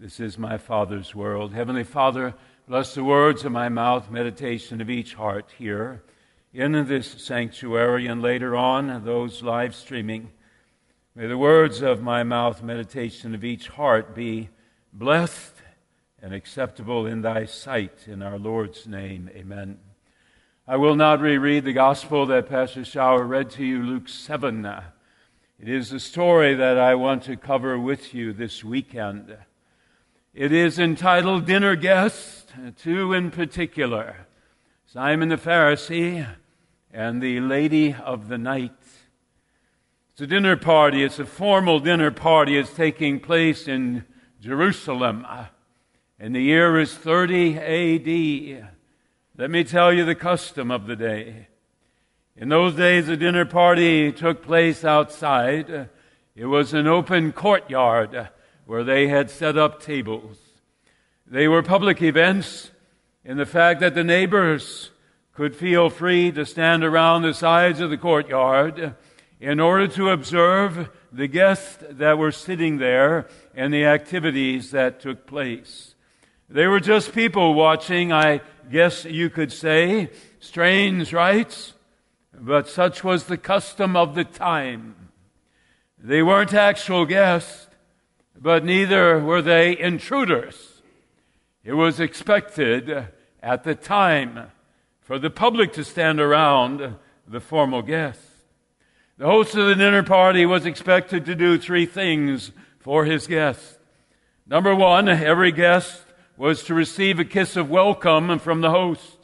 This is my Father's world. Heavenly Father, bless the words of my mouth, meditation of each heart here in this sanctuary, and later on, those live streaming. May the words of my mouth, meditation of each heart be blessed and acceptable in thy sight. In our Lord's name, amen. I will not reread the gospel that Pastor Schauer read to you, Luke 7. It is the story that I want to cover with you this weekend. It is entitled Dinner Guest, two in particular Simon the Pharisee and the Lady of the Night. It's a dinner party, it's a formal dinner party. It's taking place in Jerusalem, and the year is 30 AD. Let me tell you the custom of the day. In those days, a dinner party took place outside. It was an open courtyard where they had set up tables. They were public events in the fact that the neighbors could feel free to stand around the sides of the courtyard in order to observe the guests that were sitting there and the activities that took place. They were just people watching, I guess you could say. Strange, right? But such was the custom of the time. They weren't actual guests but neither were they intruders. It was expected at the time for the public to stand around the formal guests. The host of the dinner party was expected to do three things for his guests. Number one, every guest was to receive a kiss of welcome from the host.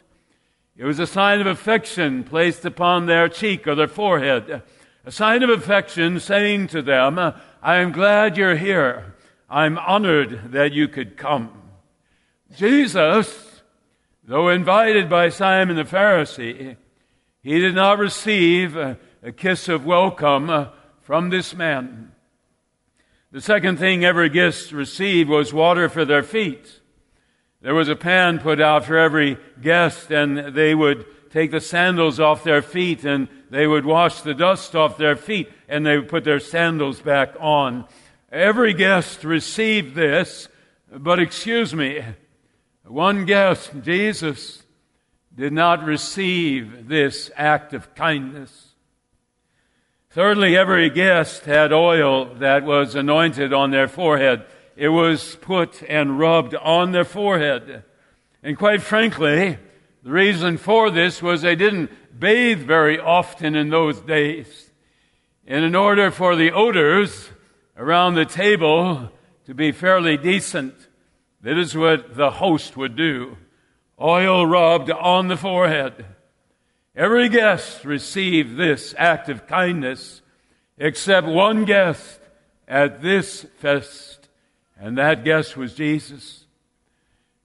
It was a sign of affection placed upon their cheek or their forehead, a sign of affection saying to them, I am glad you're here. I'm honored that you could come. Jesus, though invited by Simon the Pharisee, he did not receive a, a kiss of welcome uh, from this man. The second thing every guest received was water for their feet. There was a pan put out for every guest, and they would take the sandals off their feet and they would wash the dust off their feet and they would put their sandals back on. Every guest received this, but excuse me, one guest, Jesus, did not receive this act of kindness. Thirdly, every guest had oil that was anointed on their forehead. It was put and rubbed on their forehead. And quite frankly, the reason for this was they didn't bathe very often in those days. And in order for the odors around the table to be fairly decent, that is what the host would do. Oil rubbed on the forehead. Every guest received this act of kindness except one guest at this fest, and that guest was Jesus.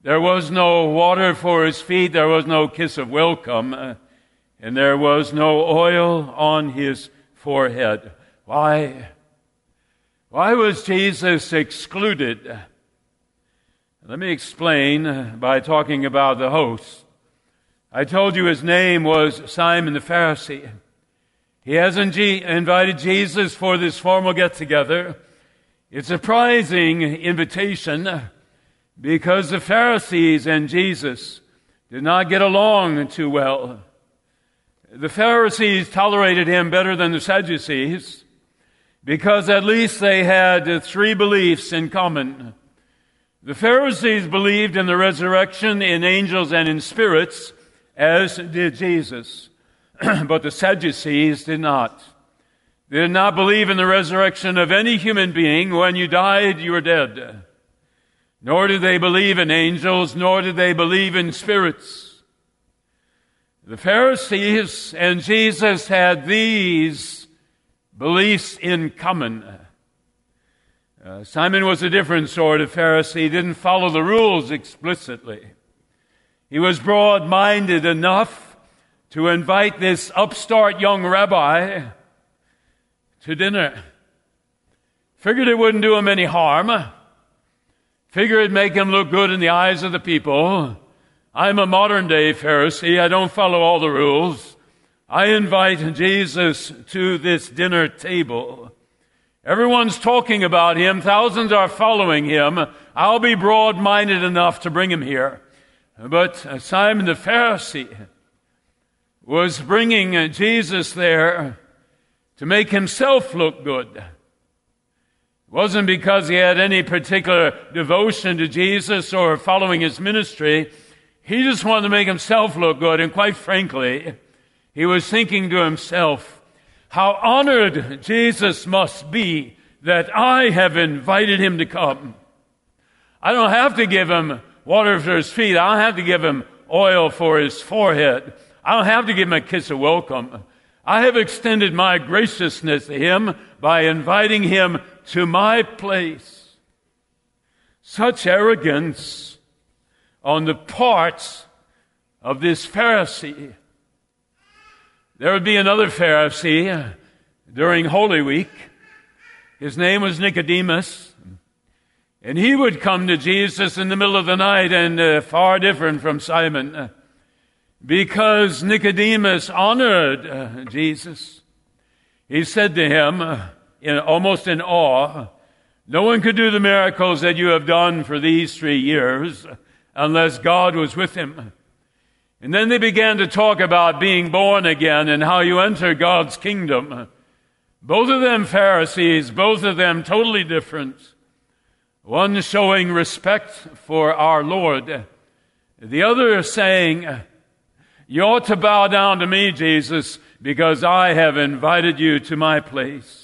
There was no water for his feet, there was no kiss of welcome, uh, and there was no oil on his forehead. Why? Why was Jesus excluded? Let me explain by talking about the host. I told you his name was Simon the Pharisee. He hasn't invited Jesus for this formal get together. It's a surprising invitation because the Pharisees and Jesus did not get along too well. The Pharisees tolerated him better than the Sadducees because at least they had three beliefs in common. The Pharisees believed in the resurrection, in angels, and in spirits, as did Jesus. but the Sadducees did not. They did not believe in the resurrection of any human being. When you died, you were dead. Nor did they believe in angels, nor did they believe in spirits. The Pharisees and Jesus had these beliefs in common. Uh, Simon was a different sort of Pharisee. He didn't follow the rules explicitly. He was broad minded enough to invite this upstart young rabbi to dinner. Figured it wouldn't do him any harm. Figure it'd make him look good in the eyes of the people. I'm a modern day Pharisee. I don't follow all the rules. I invite Jesus to this dinner table. Everyone's talking about him. Thousands are following him. I'll be broad minded enough to bring him here. But Simon the Pharisee was bringing Jesus there to make himself look good. It wasn't because he had any particular devotion to Jesus or following his ministry. He just wanted to make himself look good. And quite frankly, he was thinking to himself, how honored Jesus must be that I have invited him to come. I don't have to give him water for his feet. I don't have to give him oil for his forehead. I don't have to give him a kiss of welcome. I have extended my graciousness to him by inviting him to my place. Such arrogance on the part of this Pharisee. There would be another Pharisee during Holy Week. His name was Nicodemus. And he would come to Jesus in the middle of the night and uh, far different from Simon uh, because Nicodemus honored uh, Jesus. He said to him, uh, in, almost in awe, No one could do the miracles that you have done for these three years unless God was with him. And then they began to talk about being born again and how you enter God's kingdom. Both of them Pharisees, both of them totally different. One showing respect for our Lord, the other saying, You ought to bow down to me, Jesus, because I have invited you to my place.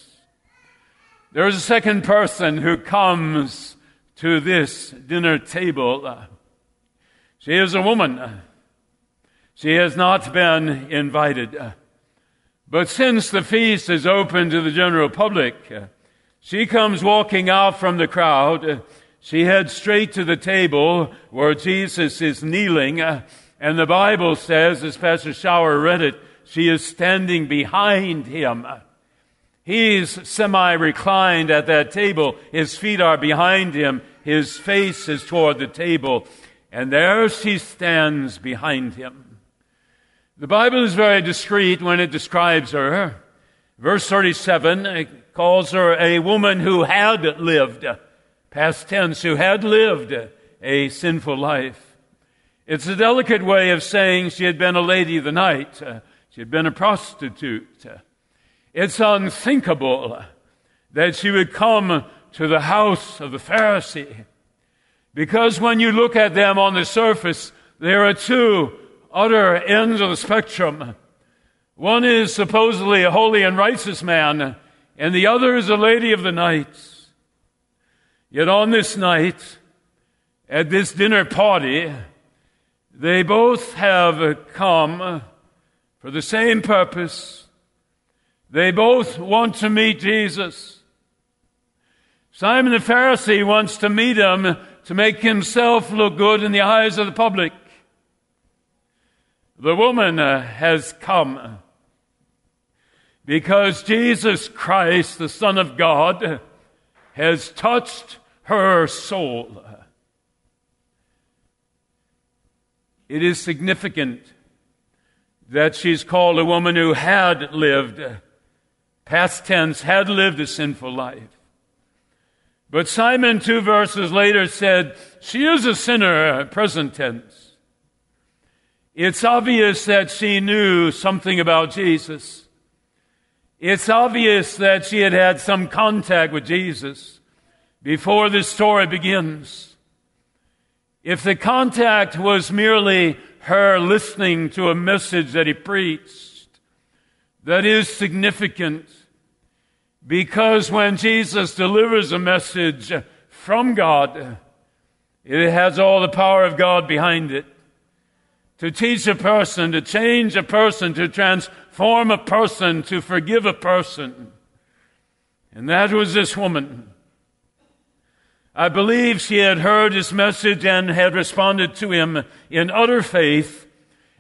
There's a second person who comes to this dinner table. She is a woman. She has not been invited. But since the feast is open to the general public, she comes walking out from the crowd. She heads straight to the table where Jesus is kneeling. And the Bible says, as Pastor Schauer read it, she is standing behind him. He's semi reclined at that table. His feet are behind him. His face is toward the table. And there she stands behind him. The Bible is very discreet when it describes her. Verse 37 calls her a woman who had lived, past tense, who had lived a sinful life. It's a delicate way of saying she had been a lady of the night. She had been a prostitute. It's unthinkable that she would come to the house of the Pharisee. Because when you look at them on the surface, there are two utter ends of the spectrum. One is supposedly a holy and righteous man, and the other is a lady of the night. Yet on this night, at this dinner party, they both have come for the same purpose. They both want to meet Jesus. Simon the Pharisee wants to meet him to make himself look good in the eyes of the public. The woman has come because Jesus Christ, the Son of God, has touched her soul. It is significant that she's called a woman who had lived, past tense, had lived a sinful life. But Simon, two verses later, said, She is a sinner, present tense. It's obvious that she knew something about Jesus. It's obvious that she had had some contact with Jesus before this story begins. If the contact was merely her listening to a message that he preached, that is significant because when Jesus delivers a message from God, it has all the power of God behind it. To teach a person, to change a person, to transform a person, to forgive a person. And that was this woman. I believe she had heard his message and had responded to him in utter faith.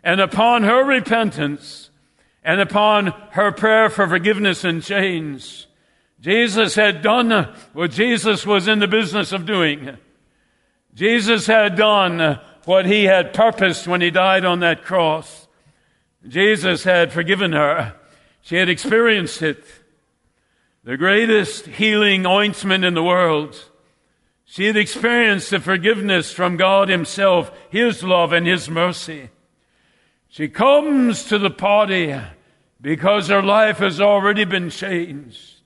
And upon her repentance and upon her prayer for forgiveness and change, Jesus had done what Jesus was in the business of doing. Jesus had done what he had purposed when he died on that cross. Jesus had forgiven her. She had experienced it. the greatest healing ointment in the world. She had experienced the forgiveness from God Himself, His love and His mercy. She comes to the party because her life has already been changed.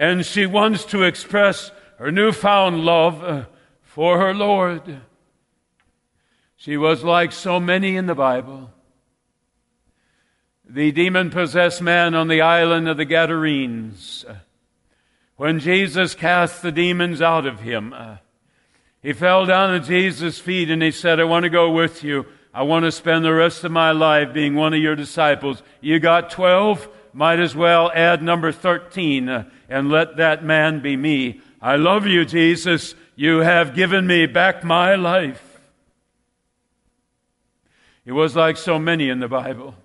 And she wants to express her newfound love uh, for her Lord. She was like so many in the Bible. The demon possessed man on the island of the Gadarenes. Uh, when Jesus cast the demons out of him, uh, he fell down at Jesus' feet and he said, I want to go with you. I want to spend the rest of my life being one of your disciples. You got 12? Might as well add number 13 uh, and let that man be me. I love you, Jesus. You have given me back my life. It was like so many in the Bible.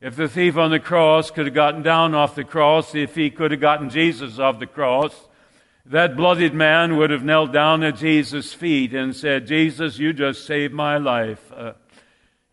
If the thief on the cross could have gotten down off the cross, if he could have gotten Jesus off the cross, that bloodied man would have knelt down at Jesus' feet and said, Jesus, you just saved my life. Uh,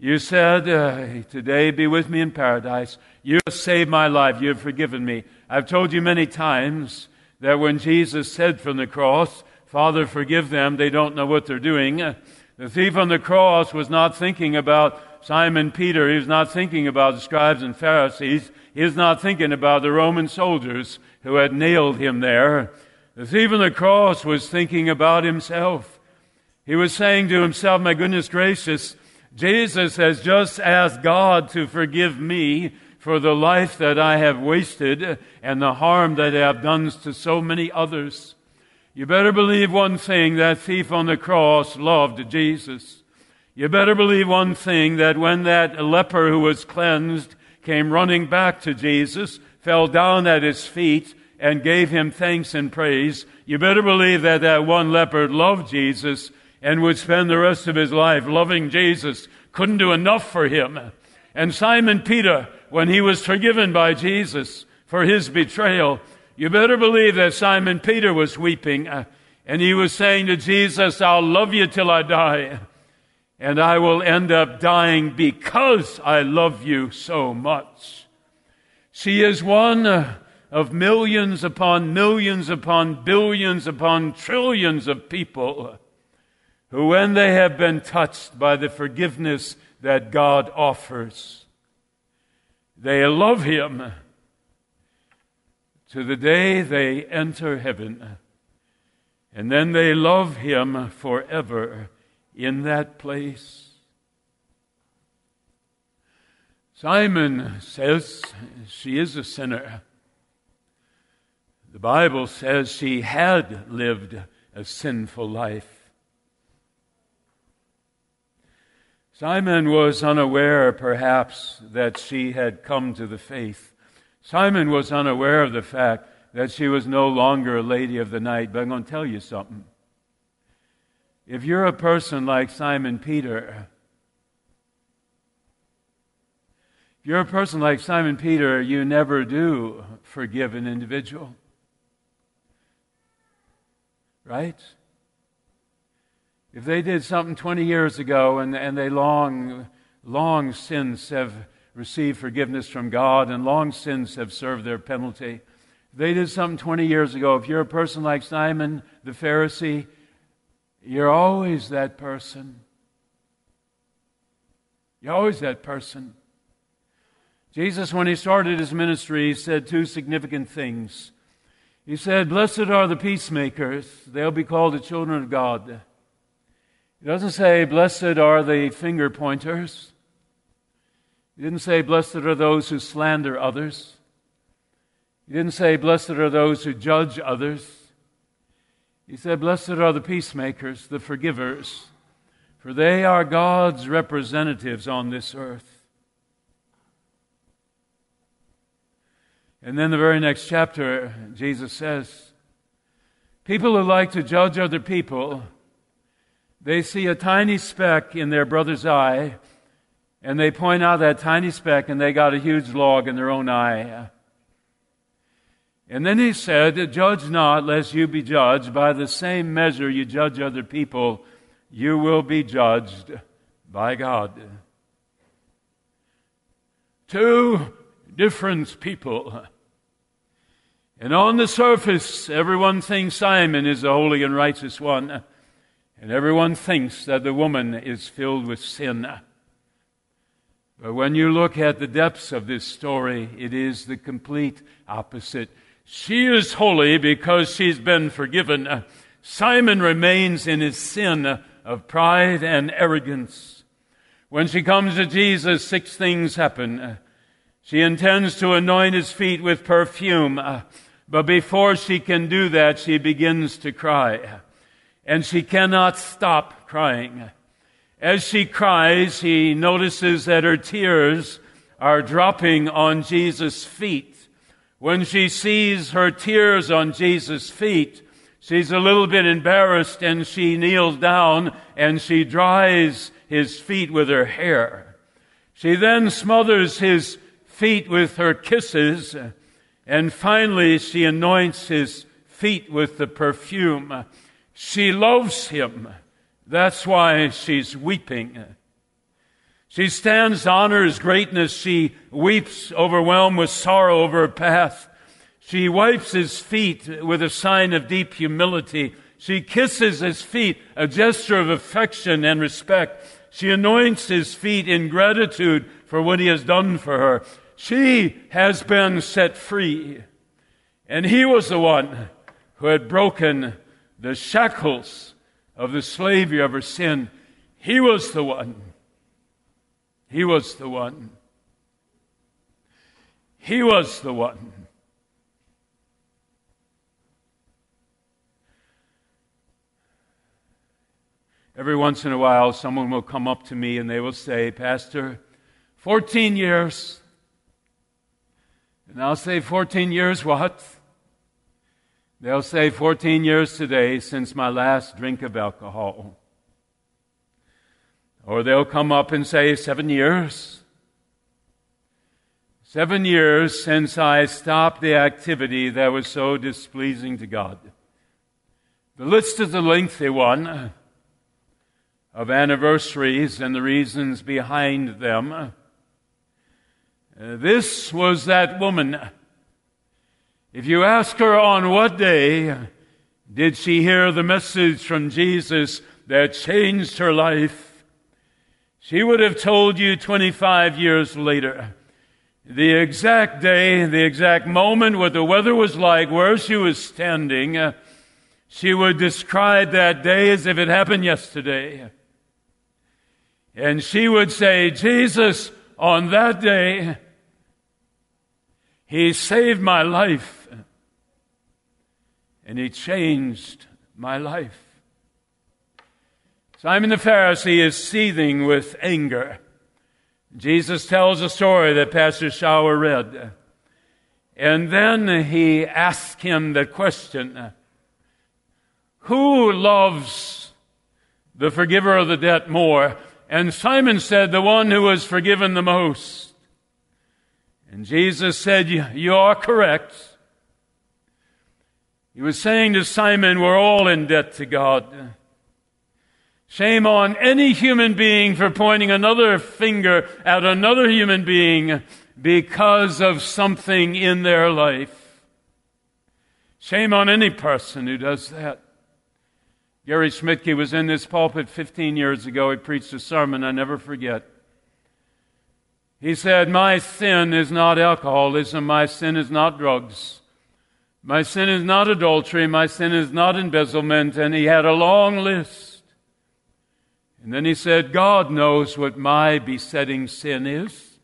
you said, uh, Today be with me in paradise. You have saved my life. You have forgiven me. I've told you many times that when Jesus said from the cross, Father, forgive them, they don't know what they're doing. The thief on the cross was not thinking about Simon Peter. He was not thinking about the scribes and Pharisees. He was not thinking about the Roman soldiers who had nailed him there. The thief on the cross was thinking about himself. He was saying to himself, My goodness gracious, Jesus has just asked God to forgive me for the life that I have wasted and the harm that I have done to so many others. You better believe one thing that thief on the cross loved Jesus. You better believe one thing that when that leper who was cleansed came running back to Jesus, fell down at his feet, and gave him thanks and praise, you better believe that that one leper loved Jesus and would spend the rest of his life loving Jesus. Couldn't do enough for him. And Simon Peter, when he was forgiven by Jesus for his betrayal, you better believe that Simon Peter was weeping uh, and he was saying to Jesus, I'll love you till I die. And I will end up dying because I love you so much. She is one uh, of millions upon millions upon billions upon trillions of people when they have been touched by the forgiveness that God offers, they love Him to the day they enter heaven. And then they love Him forever in that place. Simon says she is a sinner. The Bible says she had lived a sinful life. Simon was unaware, perhaps, that she had come to the faith. Simon was unaware of the fact that she was no longer a lady of the night. But I'm going to tell you something. If you're a person like Simon Peter, if you're a person like Simon Peter, you never do forgive an individual. Right? If they did something 20 years ago and, and they long, long since have received forgiveness from God and long since have served their penalty, they did something 20 years ago, if you're a person like Simon the Pharisee, you're always that person. You're always that person. Jesus, when he started his ministry, he said two significant things. He said, Blessed are the peacemakers, they'll be called the children of God. He doesn't say, Blessed are the finger pointers. He didn't say, Blessed are those who slander others. He didn't say, Blessed are those who judge others. He said, Blessed are the peacemakers, the forgivers, for they are God's representatives on this earth. And then the very next chapter, Jesus says, People who like to judge other people, they see a tiny speck in their brother's eye, and they point out that tiny speck, and they got a huge log in their own eye. And then he said, Judge not, lest you be judged. By the same measure you judge other people, you will be judged by God. Two different people And on the surface, everyone thinks Simon is the holy and righteous one. And everyone thinks that the woman is filled with sin. But when you look at the depths of this story, it is the complete opposite. She is holy because she's been forgiven. Simon remains in his sin of pride and arrogance. When she comes to Jesus, six things happen. She intends to anoint his feet with perfume, but before she can do that, she begins to cry. And she cannot stop crying. As she cries, he notices that her tears are dropping on Jesus' feet. When she sees her tears on Jesus' feet, she's a little bit embarrassed and she kneels down and she dries his feet with her hair. She then smothers his feet with her kisses and finally she anoints his feet with the perfume. She loves him. That's why she's weeping. She stands to honor his greatness. She weeps, overwhelmed with sorrow over her path. She wipes his feet with a sign of deep humility. She kisses his feet, a gesture of affection and respect. She anoints his feet in gratitude for what he has done for her. She has been set free. And he was the one who had broken the shackles of the slavery of her sin. He was the one. He was the one. He was the one. Every once in a while, someone will come up to me and they will say, Pastor, 14 years. And I'll say, 14 years what? They'll say 14 years today since my last drink of alcohol. Or they'll come up and say, seven years. Seven years since I stopped the activity that was so displeasing to God. The list is a lengthy one of anniversaries and the reasons behind them. Uh, this was that woman if you ask her on what day did she hear the message from Jesus that changed her life, she would have told you 25 years later. The exact day, the exact moment, what the weather was like, where she was standing, she would describe that day as if it happened yesterday. And she would say, Jesus, on that day, He saved my life and he changed my life. Simon the Pharisee is seething with anger. Jesus tells a story that Pastor Schauer read. And then he asks him the question Who loves the forgiver of the debt more? And Simon said, The one who was forgiven the most. And Jesus said, You are correct. He was saying to Simon, we're all in debt to God. Shame on any human being for pointing another finger at another human being because of something in their life. Shame on any person who does that. Gary Schmidtke was in this pulpit 15 years ago. He preached a sermon I never forget. He said, My sin is not alcoholism. My sin is not drugs. My sin is not adultery. My sin is not embezzlement. And he had a long list. And then he said, God knows what my besetting sin is.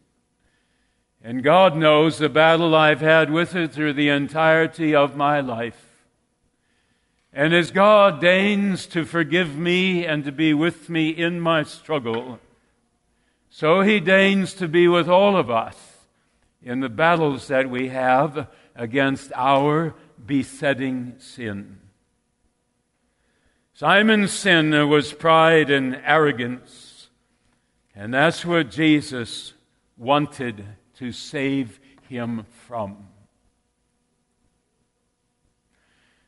And God knows the battle I've had with it through the entirety of my life. And as God deigns to forgive me and to be with me in my struggle, so he deigns to be with all of us in the battles that we have against our besetting sin. Simon's sin was pride and arrogance, and that's what Jesus wanted to save him from.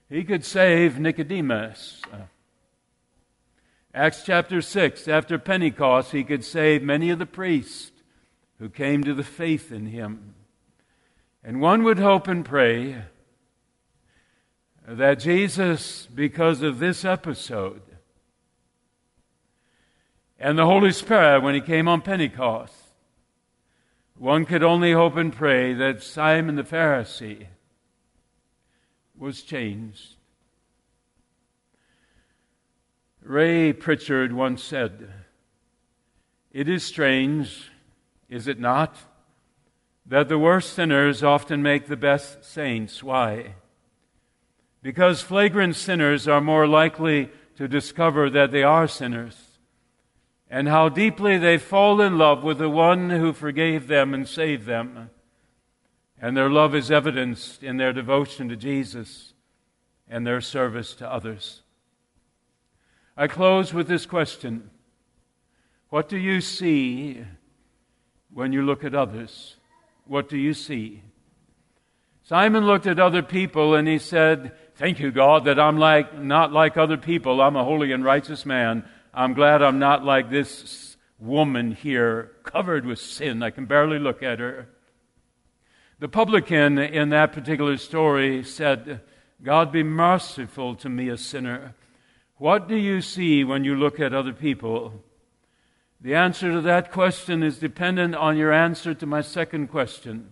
He could save Nicodemus. Acts chapter 6, after Pentecost, he could save many of the priests who came to the faith in him. And one would hope and pray that Jesus, because of this episode, and the Holy Spirit when he came on Pentecost, one could only hope and pray that Simon the Pharisee was changed. Ray Pritchard once said, It is strange, is it not, that the worst sinners often make the best saints. Why? Because flagrant sinners are more likely to discover that they are sinners and how deeply they fall in love with the one who forgave them and saved them. And their love is evidenced in their devotion to Jesus and their service to others. I close with this question What do you see when you look at others? What do you see? Simon looked at other people and he said, Thank you, God, that I'm like, not like other people. I'm a holy and righteous man. I'm glad I'm not like this woman here, covered with sin. I can barely look at her. The publican in that particular story said, God be merciful to me, a sinner. What do you see when you look at other people? The answer to that question is dependent on your answer to my second question.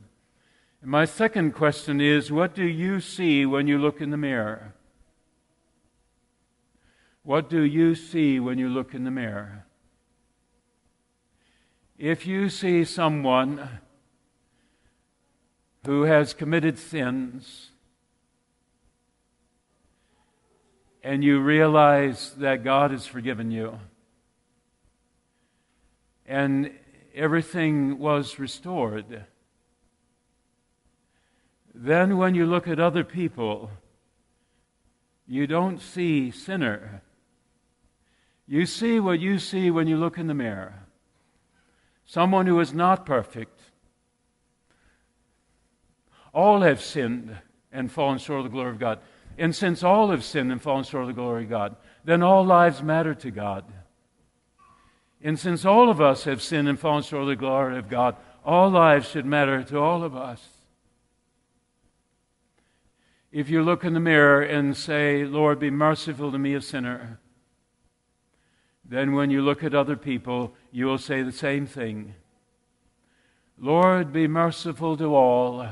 And my second question is What do you see when you look in the mirror? What do you see when you look in the mirror? If you see someone who has committed sins, and you realize that God has forgiven you. And everything was restored. Then, when you look at other people, you don't see sinner. You see what you see when you look in the mirror someone who is not perfect. All have sinned and fallen short of the glory of God. And since all have sinned and fallen short of the glory of God, then all lives matter to God. And since all of us have sinned and fallen short of the glory of God, all lives should matter to all of us. If you look in the mirror and say, Lord, be merciful to me, a sinner, then when you look at other people, you will say the same thing. Lord, be merciful to all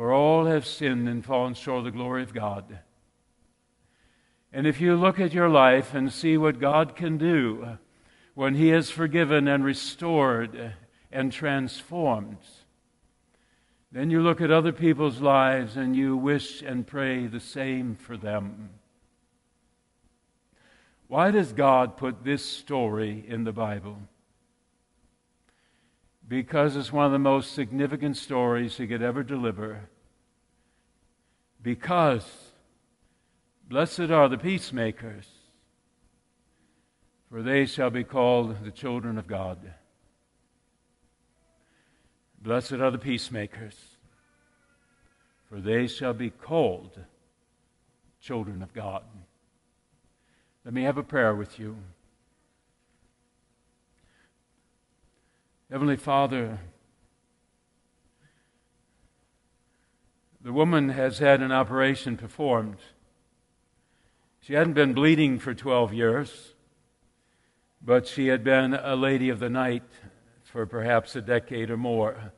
for all have sinned and fallen short of the glory of God. And if you look at your life and see what God can do when He is forgiven and restored and transformed, then you look at other people's lives and you wish and pray the same for them. Why does God put this story in the Bible? because it's one of the most significant stories he could ever deliver. Because blessed are the peacemakers, for they shall be called the children of God. Blessed are the peacemakers, for they shall be called children of God. Let me have a prayer with you. Heavenly Father, the woman has had an operation performed. She hadn't been bleeding for 12 years, but she had been a lady of the night for perhaps a decade or more.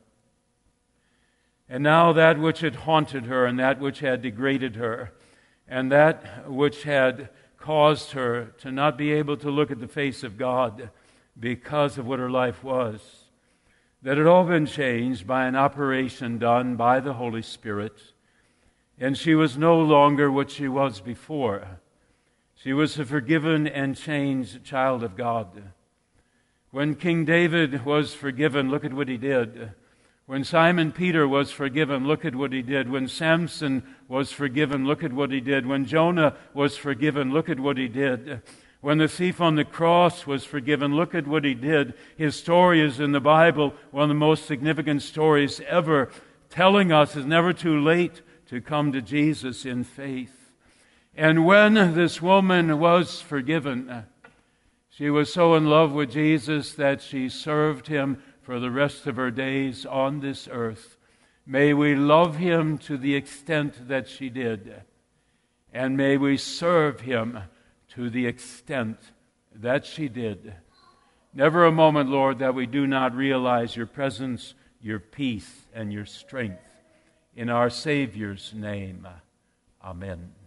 And now that which had haunted her, and that which had degraded her, and that which had caused her to not be able to look at the face of God because of what her life was, that had all been changed by an operation done by the Holy Spirit, and she was no longer what she was before. She was a forgiven and changed child of God. When King David was forgiven, look at what he did. When Simon Peter was forgiven, look at what he did. When Samson was forgiven, look at what he did. When Jonah was forgiven, look at what he did. When the thief on the cross was forgiven, look at what he did. His story is in the Bible, one of the most significant stories ever, telling us it's never too late to come to Jesus in faith. And when this woman was forgiven, she was so in love with Jesus that she served him for the rest of her days on this earth. May we love him to the extent that she did, and may we serve him to the extent that she did. Never a moment, Lord, that we do not realize your presence, your peace, and your strength. In our Savior's name, amen.